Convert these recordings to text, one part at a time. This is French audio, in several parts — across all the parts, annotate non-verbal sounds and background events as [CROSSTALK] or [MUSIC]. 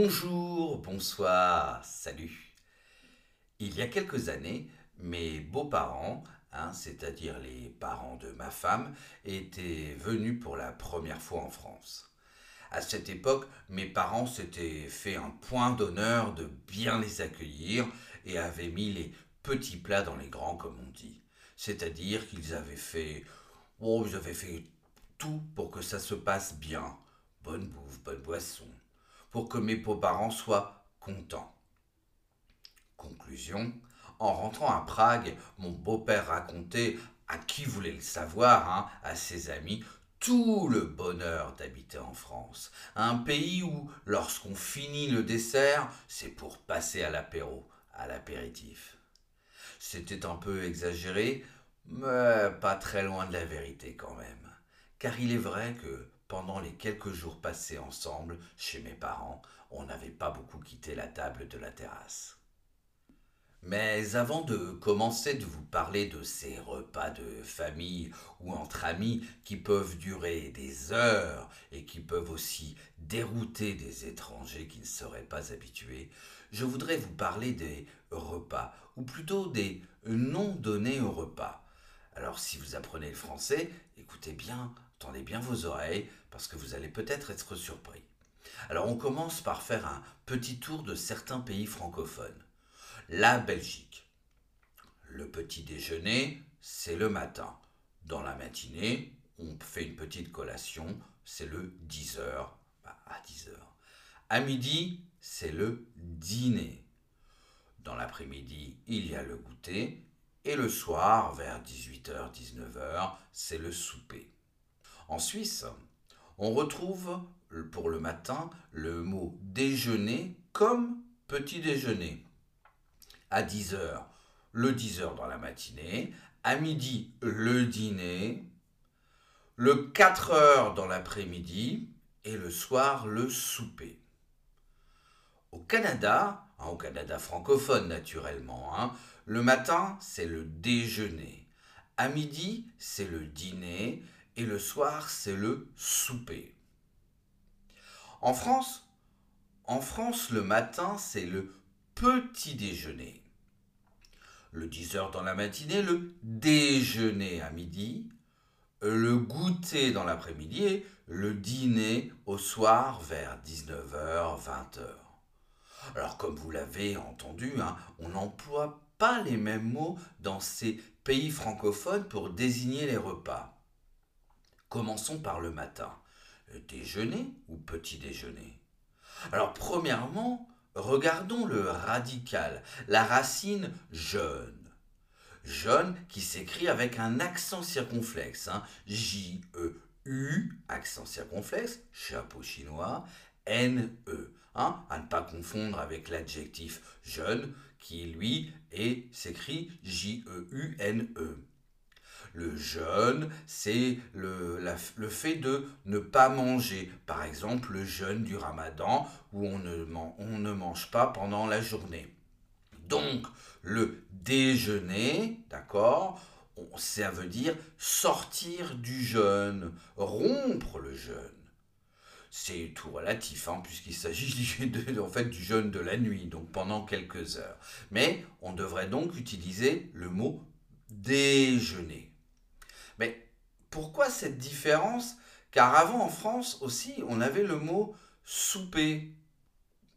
Bonjour, bonsoir, salut. Il y a quelques années, mes beaux-parents, hein, c'est-à-dire les parents de ma femme, étaient venus pour la première fois en France. À cette époque, mes parents s'étaient fait un point d'honneur de bien les accueillir et avaient mis les petits plats dans les grands, comme on dit. C'est-à-dire qu'ils avaient fait, oh, ils avaient fait tout pour que ça se passe bien. Bonne bouffe, bonne boisson pour que mes beaux-parents soient contents. Conclusion, en rentrant à Prague, mon beau-père racontait, à qui voulait le savoir, hein, à ses amis, tout le bonheur d'habiter en France. Un pays où, lorsqu'on finit le dessert, c'est pour passer à l'apéro, à l'apéritif. C'était un peu exagéré, mais pas très loin de la vérité quand même. Car il est vrai que pendant les quelques jours passés ensemble chez mes parents, on n'avait pas beaucoup quitté la table de la terrasse. Mais avant de commencer de vous parler de ces repas de famille ou entre amis qui peuvent durer des heures et qui peuvent aussi dérouter des étrangers qui ne seraient pas habitués, je voudrais vous parler des repas, ou plutôt des noms donnés aux repas. Alors si vous apprenez le français, écoutez bien Tendez bien vos oreilles parce que vous allez peut-être être surpris. Alors on commence par faire un petit tour de certains pays francophones. La Belgique. Le petit déjeuner, c'est le matin. Dans la matinée, on fait une petite collation, c'est le 10h. Bah, à 10h. À midi, c'est le dîner. Dans l'après-midi, il y a le goûter. Et le soir, vers 18h, 19h, c'est le souper. En Suisse, on retrouve pour le matin le mot déjeuner comme petit déjeuner. À 10h, le 10h dans la matinée. À midi, le dîner. Le 4h dans l'après-midi. Et le soir, le souper. Au Canada, hein, au Canada francophone naturellement, hein, le matin, c'est le déjeuner. À midi, c'est le dîner et le soir, c'est le souper. En France, en France, le matin, c'est le petit déjeuner. Le 10h dans la matinée, le déjeuner à midi, le goûter dans l'après-midi le dîner au soir vers 19h, 20h. Alors comme vous l'avez entendu, hein, on n'emploie pas les mêmes mots dans ces pays francophones pour désigner les repas. Commençons par le matin. Déjeuner ou petit déjeuner? Alors premièrement, regardons le radical, la racine jeune. Jeune qui s'écrit avec un accent circonflexe. Hein. J-E-U, accent circonflexe, chapeau chinois, N-E. Hein, à ne pas confondre avec l'adjectif jeune qui lui s'écrit J-E-U-N-E. Le jeûne, c'est le, fait de ne pas manger. Par exemple, le jeûne du ramadan, où on ne, mange pas pendant la journée. Donc, le déjeuner, d'accord, ça veut dire sortir du jeûne, rompre le jeûne. C'est tout relatif, hein, puisqu'il s'agit [LAUGHS] en du jeûne de la nuit, donc pendant quelques heures. Mais on devrait donc utiliser le mot déjeuner. Pourquoi cette différence? Car avant en France aussi, on avait le mot souper.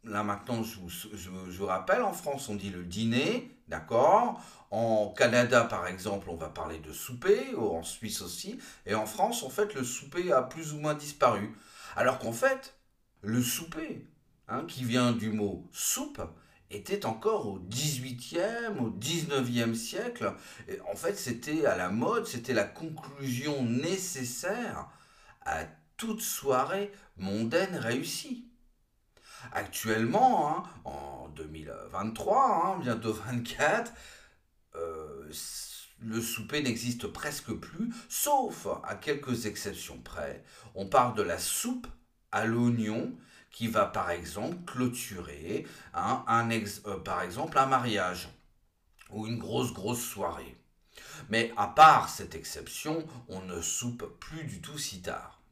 Là maintenant, je vous, rappelle, en France, on dit le dîner, d'accord? En Canada, par exemple, on va parler de souper, ou en Suisse aussi. Et en France, en fait, le souper a plus ou moins disparu. Alors qu'en fait, le souper, hein, qui vient du mot soupe, était encore au 18e, au 19e siècle. Et en fait, c'était à la mode, c'était la conclusion nécessaire à toute soirée mondaine réussie. Actuellement, hein, en 2023, hein, bientôt 24, euh, le souper n'existe presque plus, sauf à quelques exceptions près. On parle de la soupe à l'oignon qui va par exemple clôturer hein, un euh, par exemple un mariage ou une grosse grosse soirée. Mais à part cette exception, on ne soupe plus du tout si tard.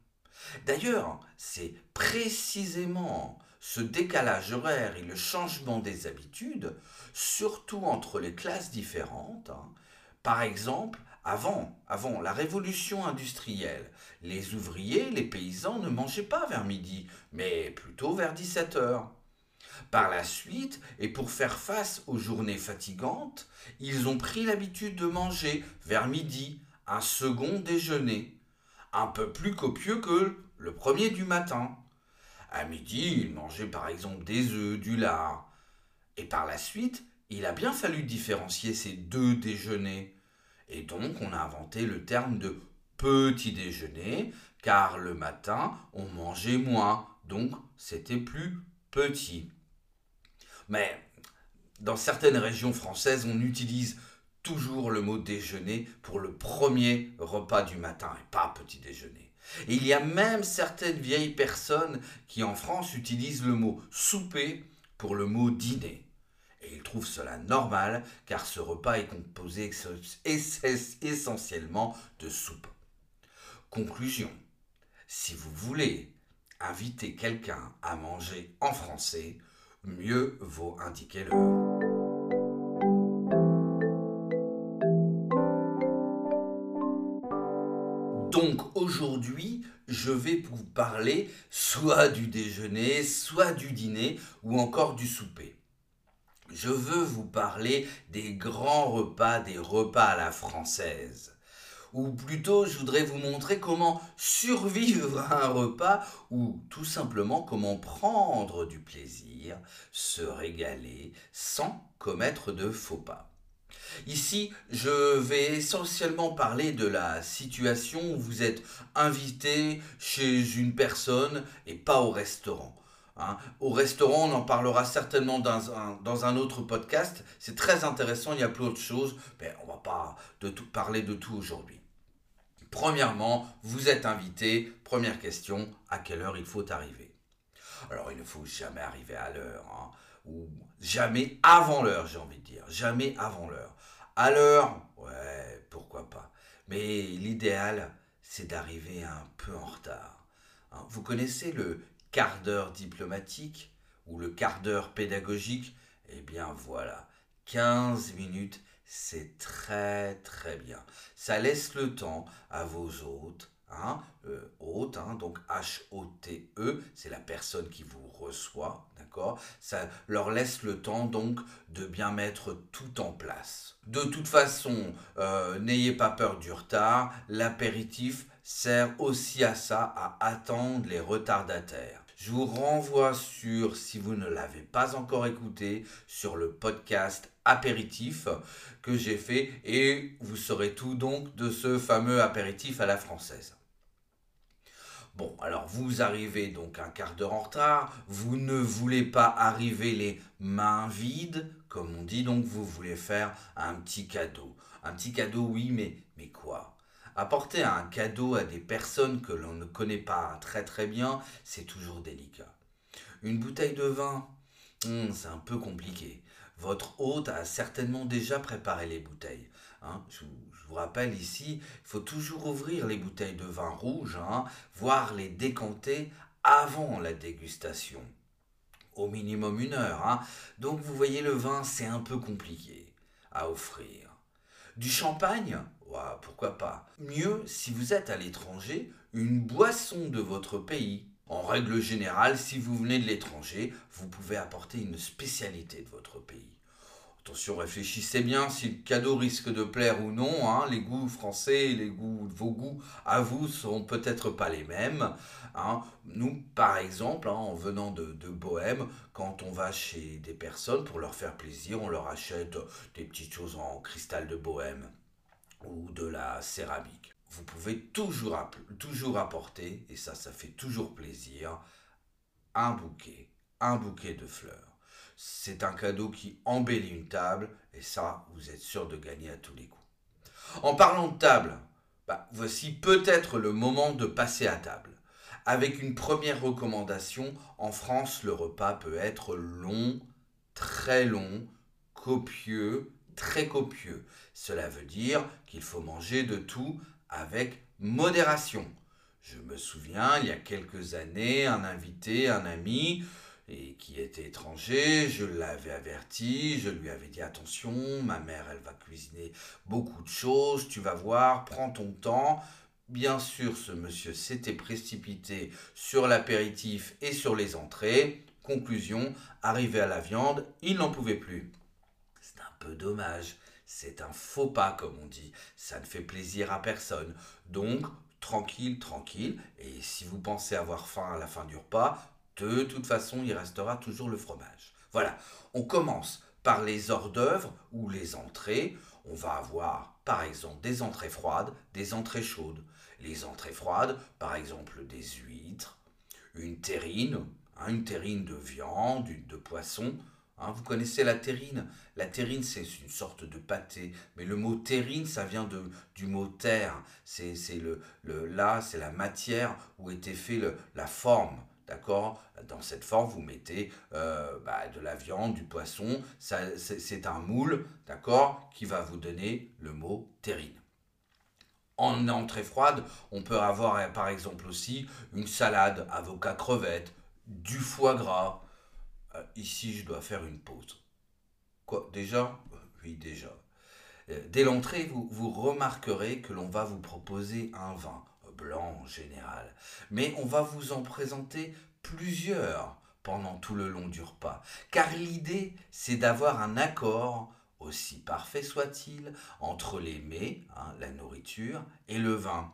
D'ailleurs, c'est précisément ce décalage horaire et le changement des habitudes, surtout entre les classes différentes. Hein. Par exemple, avant, avant la révolution industrielle, les ouvriers, les paysans ne mangeaient pas vers midi, mais plutôt vers 17 heures. Par la suite, et pour faire face aux journées fatigantes, ils ont pris l'habitude de manger vers midi un second déjeuner, un peu plus copieux que le premier du matin. À midi, ils mangeaient par exemple des œufs, du lard. Et par la suite, il a bien fallu différencier ces deux déjeuners. Et donc, on a inventé le terme de petit déjeuner, car le matin, on mangeait moins, donc c'était plus petit. Mais dans certaines régions françaises, on utilise toujours le mot déjeuner pour le premier repas du matin et pas petit déjeuner. Et il y a même certaines vieilles personnes qui en France utilisent le mot souper pour le mot dîner. Et ils trouvent cela normal car ce repas est composé essentiellement de soupe. Conclusion. Si vous voulez inviter quelqu'un à manger en français, mieux vaut indiquer l'heure. Donc aujourd'hui, je vais vous parler soit du déjeuner, soit du dîner, ou encore du souper. Je veux vous parler des grands repas, des repas à la française ou plutôt je voudrais vous montrer comment survivre à un repas ou tout simplement comment prendre du plaisir, se régaler sans commettre de faux pas. Ici, je vais essentiellement parler de la situation où vous êtes invité chez une personne et pas au restaurant. Hein. Au restaurant, on en parlera certainement dans un, dans un autre podcast. C'est très intéressant, il y a plein de choses, mais on ne va pas de tout, parler de tout aujourd'hui. Premièrement, vous êtes invité. Première question, à quelle heure il faut arriver? Alors, il ne faut jamais arriver à l'heure, hein, ou jamais avant l'heure, j'ai envie de dire. Jamais avant l'heure. À l'heure, ouais, pourquoi pas. Mais l'idéal, c'est d'arriver un peu en retard. Hein. Vous connaissez le quart d'heure diplomatique ou le quart d'heure pédagogique Eh bien voilà, 15 minutes c'est très très bien. Ça laisse le temps à vos hôtes, hein, euh, hôtes, hein, donc H-O-T-E, c'est la personne qui vous reçoit, d'accord? Ça leur laisse le temps donc de bien mettre tout en place. De toute façon, euh, n'ayez pas peur du retard, l'apéritif sert aussi à ça, à attendre les retardataires. Je vous renvoie sur, si vous ne l'avez pas encore écouté, sur le podcast apéritif que j'ai fait et vous saurez tout donc de ce fameux apéritif à la française. Bon, alors vous arrivez donc un quart d'heure en retard, vous ne voulez pas arriver les mains vides, comme on dit, donc vous voulez faire un petit cadeau. Un petit cadeau, oui, mais, mais quoi? Apporter un cadeau à des personnes que l'on ne connaît pas très très bien, c'est toujours délicat. Une bouteille de vin, hmm, c'est un peu compliqué. Votre hôte a certainement déjà préparé les bouteilles. Hein. Je, vous rappelle ici, il faut toujours ouvrir les bouteilles de vin rouge, hein, voire les décanter avant la dégustation. Au minimum une heure. Hein. Donc vous voyez, le vin, c'est un peu compliqué à offrir. Du champagne? Pourquoi pas Mieux, si vous êtes à l'étranger, une boisson de votre pays. En règle générale, si vous venez de l'étranger, vous pouvez apporter une spécialité de votre pays. Attention, réfléchissez bien si le cadeau risque de plaire ou non. Hein. Les goûts français les goûts, vos goûts à vous seront peut-être pas les mêmes. Hein. Nous, par exemple, hein, en venant de, de, Bohème, quand on va chez des personnes pour leur faire plaisir, on leur achète des petites choses en cristal de Bohème ou de la céramique. Vous pouvez toujours, apporter, et ça, ça fait toujours plaisir, un bouquet, un bouquet de fleurs. C'est un cadeau qui embellit une table, et ça, vous êtes sûr de gagner à tous les coups. En parlant de table, bah, voici peut-être le moment de passer à table. Avec une première recommandation, en France, le repas peut être long, très long, copieux, très copieux. Cela veut dire qu'il faut manger de tout avec modération. Je me souviens, il y a quelques années, un invité, un ami, qui était étranger, je l'avais averti, je lui avais dit attention, ma mère elle va cuisiner beaucoup de choses, tu vas voir, prends ton temps. Bien sûr, ce monsieur s'était précipité sur l'apéritif et sur les entrées. Conclusion, arrivé à la viande, il n'en pouvait plus. C'est un peu dommage, c'est un faux pas comme on dit, ça ne fait plaisir à personne. Donc, tranquille, tranquille, et si vous pensez avoir faim à la fin du repas, de toute façon, il restera toujours le fromage. Voilà, on commence par les hors d'œuvre ou les entrées. On va avoir par exemple des entrées froides, des entrées chaudes. Les entrées froides, par exemple des huîtres, une terrine, hein, une terrine de viande, de poisson. Hein. vous connaissez la terrine La terrine, c'est une sorte de pâté. Mais le mot terrine, ça vient de, du mot terre. C'est le, le, là, c'est la matière où était fait la forme. D'accord? Dans cette forme, vous mettez euh, bah, de la viande, du poisson. C'est un moule, d'accord Qui va vous donner le mot terrine. En entrée froide, on peut avoir par exemple aussi une salade, avocat crevette, du foie gras. Euh, ici, je dois faire une pause. Quoi Déjà? Oui, déjà. Dès l'entrée, vous, vous remarquerez que l'on va vous proposer un vin blanc en général. Mais on va vous en présenter plusieurs pendant tout le long du repas. Car l'idée, c'est d'avoir un accord, aussi parfait soit-il, entre les mets, hein, la nourriture, et le vin.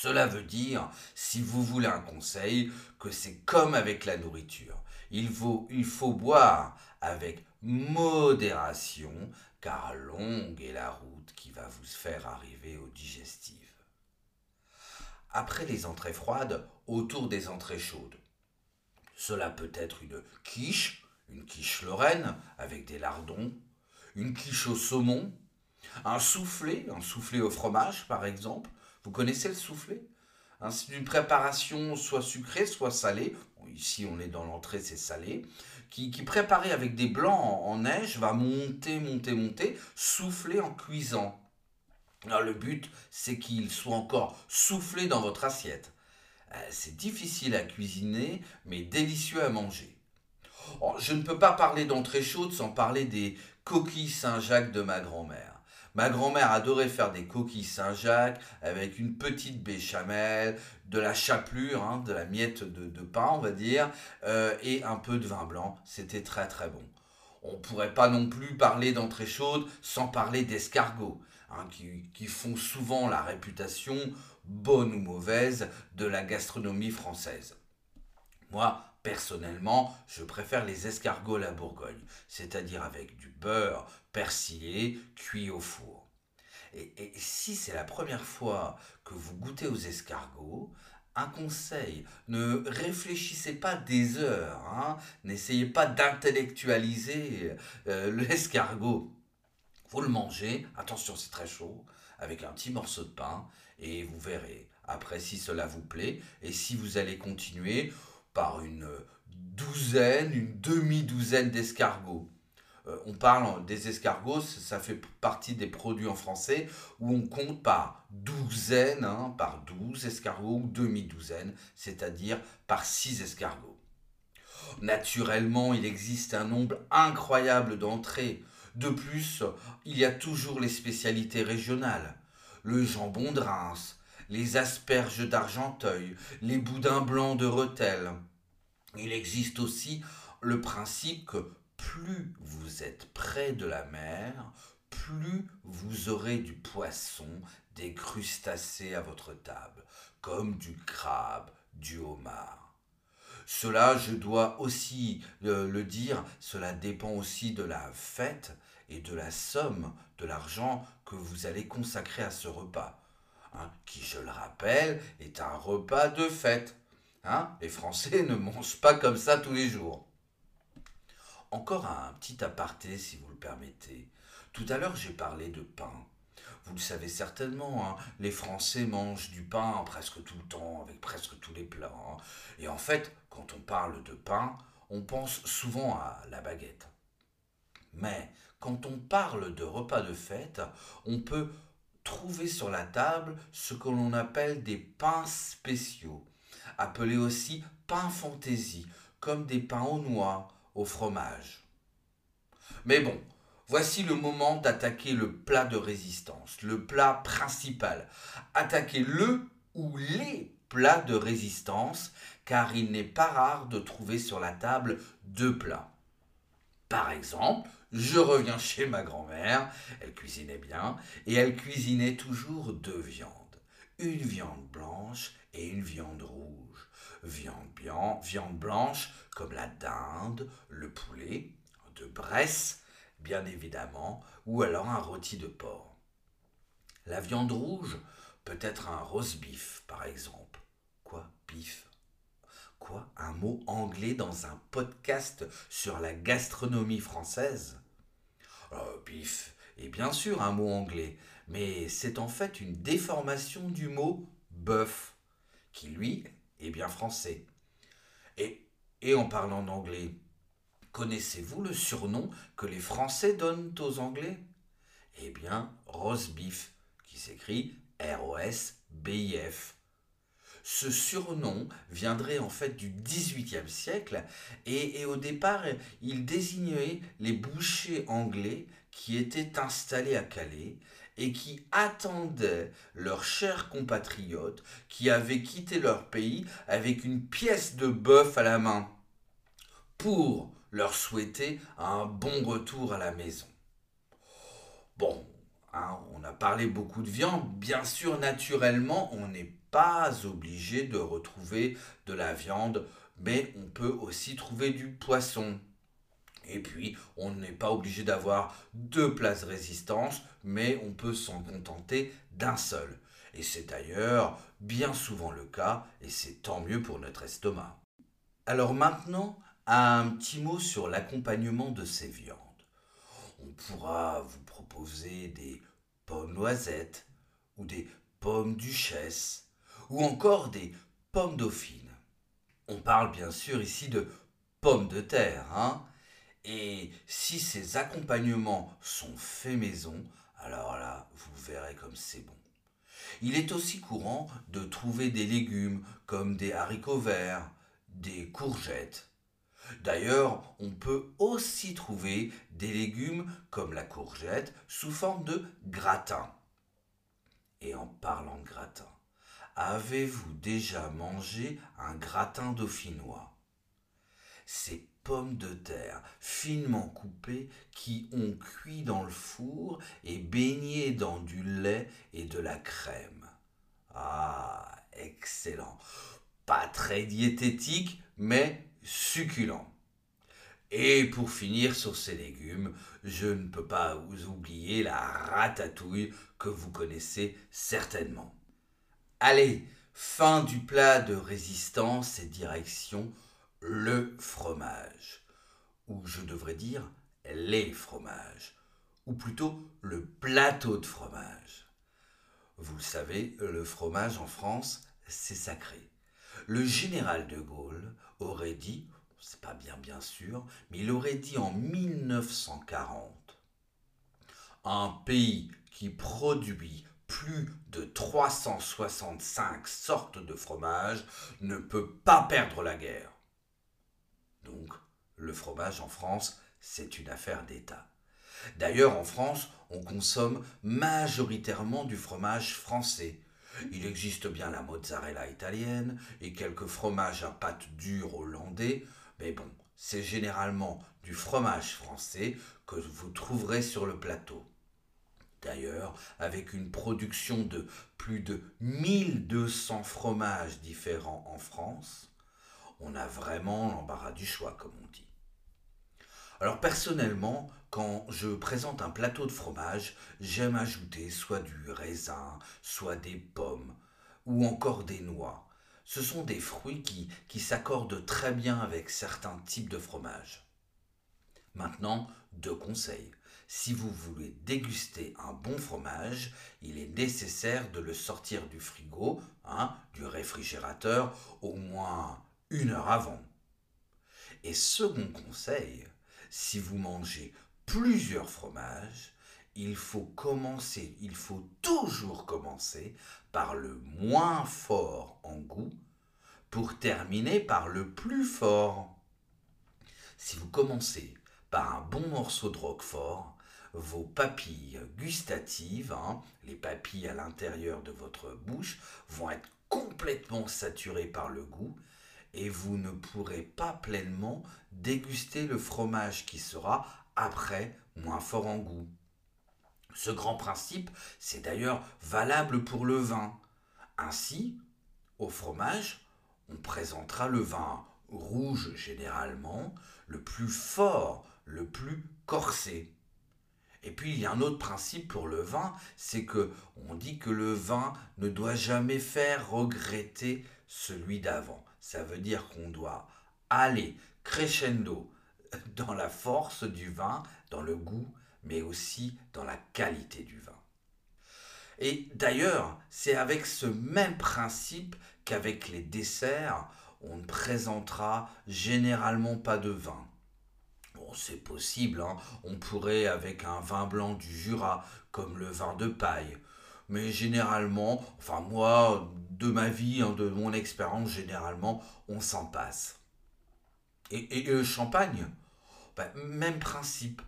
Cela veut dire, si vous voulez un conseil, que c'est comme avec la nourriture. Il faut, boire avec modération, car longue est la route qui va vous faire arriver au digestif après les entrées froides, autour des entrées chaudes. Cela peut être une quiche, une quiche lorraine avec des lardons, une quiche au saumon, un soufflé, un soufflé au fromage par exemple. Vous connaissez le soufflé hein, C'est une préparation soit sucrée, soit salée. ici on est dans l'entrée, c'est salé. Qui, qui préparé avec des blancs en neige va monter, monter, monter, souffler en cuisant. Le but, c'est qu'il soit encore soufflé dans votre assiette. Euh, c'est difficile à cuisiner, mais délicieux à manger. Oh, je ne peux pas parler d'entrée chaude sans parler des coquilles Saint-Jacques de ma grand-mère. Ma grand-mère adorait faire des coquilles Saint-Jacques avec une petite béchamel, de la chapelure, hein, de la miette de, pain, on va dire, euh, et un peu de vin blanc. C'était très très bon. On ne pourrait pas non plus parler d'entrée chaude sans parler d'escargot. Hein, qui, font souvent la réputation, bonne ou mauvaise, de la gastronomie française. Moi, personnellement, je préfère les escargots à la Bourgogne, c'est-à-dire avec du beurre persillé cuit au four. Et, si c'est la première fois que vous goûtez aux escargots, un conseil, ne réfléchissez pas des heures, hein. n'essayez pas d'intellectualiser euh, [LAUGHS] l'escargot. Vous le mangez, attention c'est très chaud, avec un petit morceau de pain, et vous verrez après si cela vous plaît, et si vous allez continuer par une douzaine, une demi-douzaine d'escargots. Euh, on parle des escargots, ça fait partie des produits en français où on compte par douzaine, hein, par douze escargots ou demi-douzaine, c'est-à-dire par six escargots. Naturellement, il existe un nombre incroyable d'entrées. De plus, il y a toujours les spécialités régionales. Le jambon de Reims, les asperges d'Argenteuil, les boudins blancs de Rethel. Il existe aussi le principe que plus vous êtes près de la mer, plus vous aurez du poisson, des crustacés à votre table, comme du crabe, du homard. Cela, je dois aussi euh, le dire, cela dépend aussi de la fête et de la somme de l'argent que vous allez consacrer à ce repas, hein, qui, je le rappelle, est un repas de fête. Hein. Les Français [LAUGHS] ne mangent pas comme ça tous les jours. Encore un petit aparté, si vous le permettez. Tout à l'heure, j'ai parlé de pain. Vous le savez certainement, hein, les Français mangent du pain presque tout le temps, avec presque tous les plats. Et en fait, quand on parle de pain, on pense souvent à la baguette. Mais quand on parle de repas de fête, on peut trouver sur la table ce que l'on appelle des pains spéciaux, appelés aussi pains fantaisie, comme des pains aux noix, au fromage. Mais bon, voici le moment d'attaquer le plat de résistance, le plat principal. Attaquer le ou les plats de résistance, car il n'est pas rare de trouver sur la table deux plats. Par exemple, je reviens chez ma grand-mère, elle cuisinait bien, et elle cuisinait toujours deux viandes. Une viande blanche et une viande rouge. Viande, viande blanche comme la dinde, le poulet, de Bresse, bien évidemment, ou alors un rôti de porc. La viande rouge peut être un roast beef, par exemple. Quoi, beef? Quoi? Un mot anglais dans un podcast sur la gastronomie française? Euh, Beef est bien sûr un mot anglais, mais c'est en fait une déformation du mot bœuf, qui lui est bien français. Et, et en parlant d'anglais, connaissez-vous le surnom que les Français donnent aux Anglais? Eh bien, roast qui s'écrit R-O-S-B-I-F. Ce surnom viendrait en fait du XVIIIe siècle et, et, au départ il désignait les bouchers anglais qui étaient installés à Calais et qui attendaient leurs chers compatriotes qui avaient quitté leur pays avec une pièce de bœuf à la main pour leur souhaiter un bon retour à la maison. Bon, hein, on a parlé beaucoup de viande, bien sûr naturellement on n'est pas obligé de retrouver de la viande, mais on peut aussi trouver du poisson. Et puis, on n'est pas obligé d'avoir deux places résistance, mais on peut s'en contenter d'un seul. Et c'est d'ailleurs bien souvent le cas, et c'est tant mieux pour notre estomac. Alors maintenant, un petit mot sur l'accompagnement de ces viandes. On pourra vous proposer des pommes noisettes, ou des pommes duchesses, ou encore des pommes dauphines. On parle bien sûr ici de pommes de terre, hein et si ces accompagnements sont faits maison, alors là, vous verrez comme c'est bon. Il est aussi courant de trouver des légumes comme des haricots verts, des courgettes. D'ailleurs, on peut aussi trouver des légumes comme la courgette sous forme de gratin. Et en parlant de gratin, avez-vous déjà mangé un gratin dauphinois? C'est pommes de terre finement coupées qui ont cuit dans le four et baigné dans du lait et de la crème. Ah, excellent. Pas très diététique, mais succulent. Et pour finir sur ces légumes, je ne peux pas oublier la ratatouille que vous connaissez certainement. Allez, fin du plat de résistance et direction le fromage, ou je devrais dire les fromages, ou plutôt le plateau de fromage. Vous le savez, le fromage en France, c'est sacré. Le général de Gaulle aurait dit, c'est pas bien bien sûr, mais il aurait dit en 1940, un pays qui produit plus de 365 sortes de fromage ne peut pas perdre la guerre. Donc, le fromage en France, c'est une affaire d'État. D'ailleurs, en France, on consomme majoritairement du fromage français. Il existe bien la mozzarella italienne et quelques fromages à pâte dure hollandais, mais bon, c'est généralement du fromage français que vous trouverez sur le plateau. D'ailleurs, avec une production de plus de 1200 fromages différents en France, on a vraiment l'embarras du choix, comme on dit. Alors personnellement, quand je présente un plateau de fromage, j'aime ajouter soit du raisin, soit des pommes, ou encore des noix. Ce sont des fruits qui, qui s'accordent très bien avec certains types de fromage. Maintenant, deux conseils. Si vous voulez déguster un bon fromage, il est nécessaire de le sortir du frigo, hein, du réfrigérateur, au moins une heure avant. Et second conseil, si vous mangez plusieurs fromages, il faut commencer, il faut toujours commencer par le moins fort en goût pour terminer par le plus fort. si vous commencez par un bon morceau de roquefort, vos papilles gustatives, hein, les papilles à l'intérieur de votre bouche, vont être complètement saturées par le goût et vous ne pourrez pas pleinement déguster le fromage qui sera après moins fort en goût. Ce grand principe, c'est d'ailleurs valable pour le vin. Ainsi, au fromage, on présentera le vin rouge généralement, le plus fort, le plus corsé. Et puis il y a un autre principe pour le vin, c'est que on dit que le vin ne doit jamais faire regretter celui d'avant. Ça veut dire qu'on doit aller crescendo [LAUGHS] dans la force du vin, dans le goût, mais aussi dans la qualité du vin. Et d'ailleurs, c'est avec ce même principe qu'avec les desserts, on ne présentera généralement pas de vin. C'est possible, hein. on pourrait avec un vin blanc du Jura, comme le vin de paille. Mais généralement, enfin moi, de ma vie, hein, de mon expérience, généralement, on s'en passe. Et, le champagne, ben, même principe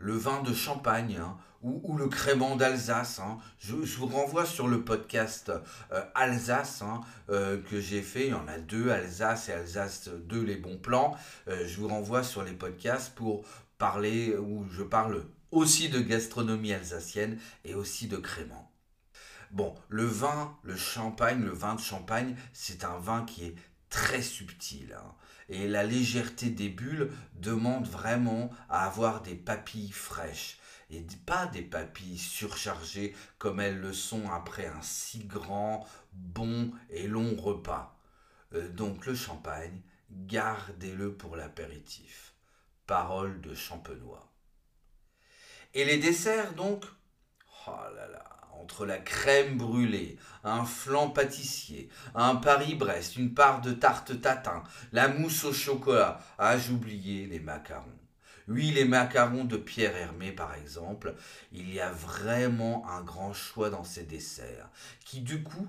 le vin de Champagne hein, ou, le crément d'Alsace. Hein. Je, vous renvoie sur le podcast euh, Alsace hein, euh, que j'ai fait. Il y en a deux, Alsace et Alsace 2, les bons plans. Euh, je vous renvoie sur les podcasts pour parler, où je parle aussi de gastronomie alsacienne et aussi de crément. Bon, le vin, le champagne, le vin de champagne, c'est un vin qui est très subtil. Et la légèreté des bulles demande vraiment à avoir des papilles fraîches et pas des papilles surchargées comme elles le sont après un si grand, bon et long repas. Euh, donc le champagne, gardez-le pour l'apéritif. Parole de champenois. Et les desserts donc? Oh là là entre la crème brûlée, un flan pâtissier, un Paris-Brest, une part de tarte tatin, la mousse au chocolat, ah j'oubliais les macarons? Oui, les macarons de Pierre Hermé, par exemple, il y a vraiment un grand choix dans ces desserts, qui du coup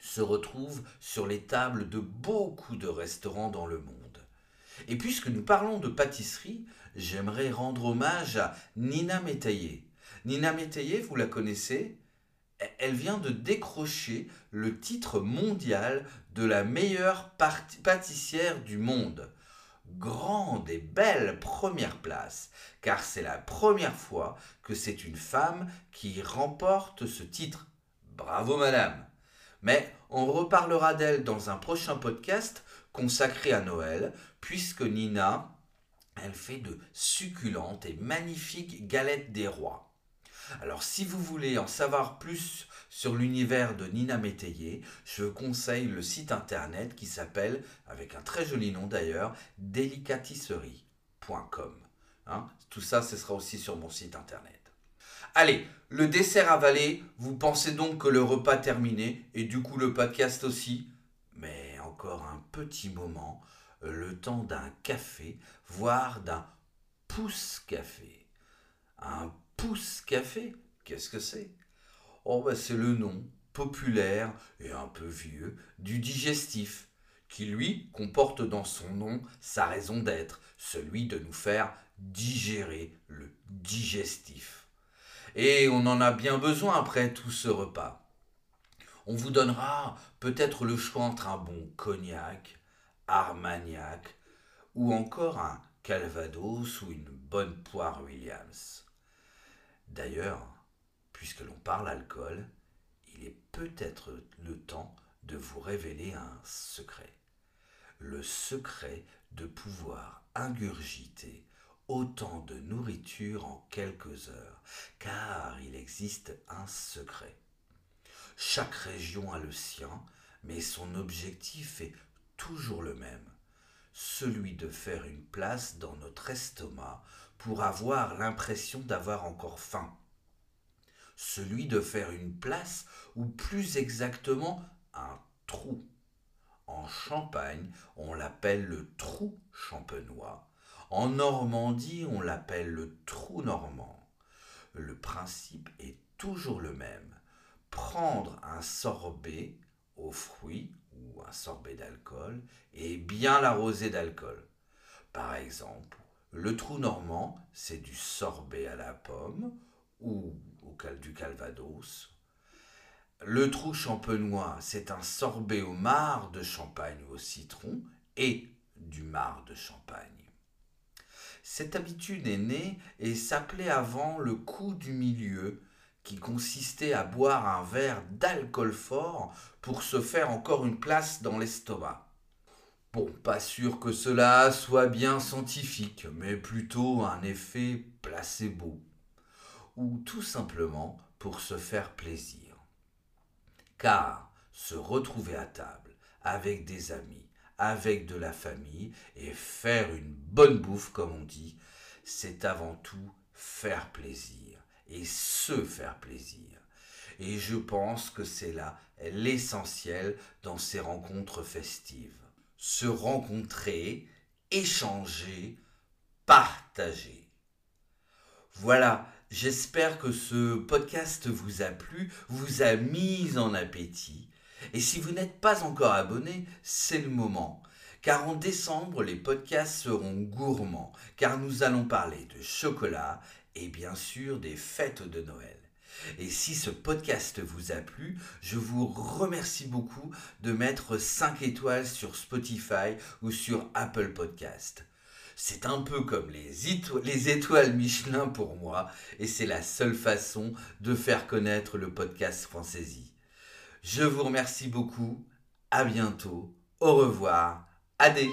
se retrouvent sur les tables de beaucoup de restaurants dans le monde. Et puisque nous parlons de pâtisserie, j'aimerais rendre hommage à Nina Métaillé, Nina Métayer, vous la connaissez Elle vient de décrocher le titre mondial de la meilleure pâtissière du monde. Grande et belle première place, car c'est la première fois que c'est une femme qui remporte ce titre. Bravo madame Mais on reparlera d'elle dans un prochain podcast consacré à Noël, puisque Nina, elle fait de succulentes et magnifiques galettes des rois. Alors si vous voulez en savoir plus sur l'univers de Nina Métayer, je conseille le site internet qui s'appelle, avec un très joli nom d'ailleurs, délicatisserie.com. Hein, tout ça, ce sera aussi sur mon site internet. Allez, le dessert avalé, vous pensez donc que le repas terminé, et du coup le podcast aussi Mais encore un petit moment, le temps d'un café, voire d'un pouce café. Un Pousse Café, qu'est-ce que c'est? Oh, bah, c'est le nom populaire et un peu vieux du digestif, qui lui comporte dans son nom sa raison d'être, celui de nous faire digérer le digestif. Et on en a bien besoin après tout ce repas. On vous donnera peut-être le choix entre un bon cognac, armagnac, ou encore un calvados ou une bonne poire Williams. D'ailleurs, puisque l'on parle alcool, il est peut-être le temps de vous révéler un secret. Le secret de pouvoir ingurgiter autant de nourriture en quelques heures, car il existe un secret. Chaque région a le sien, mais son objectif est toujours le même, celui de faire une place dans notre estomac pour avoir l'impression d'avoir encore faim. Celui de faire une place, ou plus exactement un trou. En Champagne, on l'appelle le trou champenois. En Normandie, on l'appelle le trou normand. Le principe est toujours le même. Prendre un sorbet aux fruits un sorbet d'alcool et bien l'arroser d'alcool. Par exemple, le trou normand, c'est du sorbet à la pomme ou au du calvados. Le trou champenois, c'est un sorbet au marc de champagne ou au citron et du marc de champagne. Cette habitude est née et s'appelait avant le coup du milieu, qui consistait à boire un verre d'alcool fort pour se faire encore une place dans l'estomac. Bon, pas sûr que cela soit bien scientifique, mais plutôt un effet placebo, ou tout simplement pour se faire plaisir. Car se retrouver à table avec des amis, avec de la famille et faire une bonne bouffe, comme on dit, c'est avant tout faire plaisir et se faire plaisir. Et je pense que c'est là l'essentiel dans ces rencontres festives. Se rencontrer, échanger, partager. Voilà, j'espère que ce podcast vous a plu, vous a mis en appétit et si vous n'êtes pas encore abonné, c'est le moment. Car en décembre, les podcasts seront gourmands, car nous allons parler de chocolat et bien sûr des fêtes de Noël. Et si ce podcast vous a plu, je vous remercie beaucoup de mettre 5 étoiles sur Spotify ou sur Apple Podcast. C'est un peu comme les, les, étoiles Michelin pour moi, et c'est la seule façon de faire connaître le podcast Françaisie. Je vous remercie beaucoup. À bientôt. Au revoir. Adé.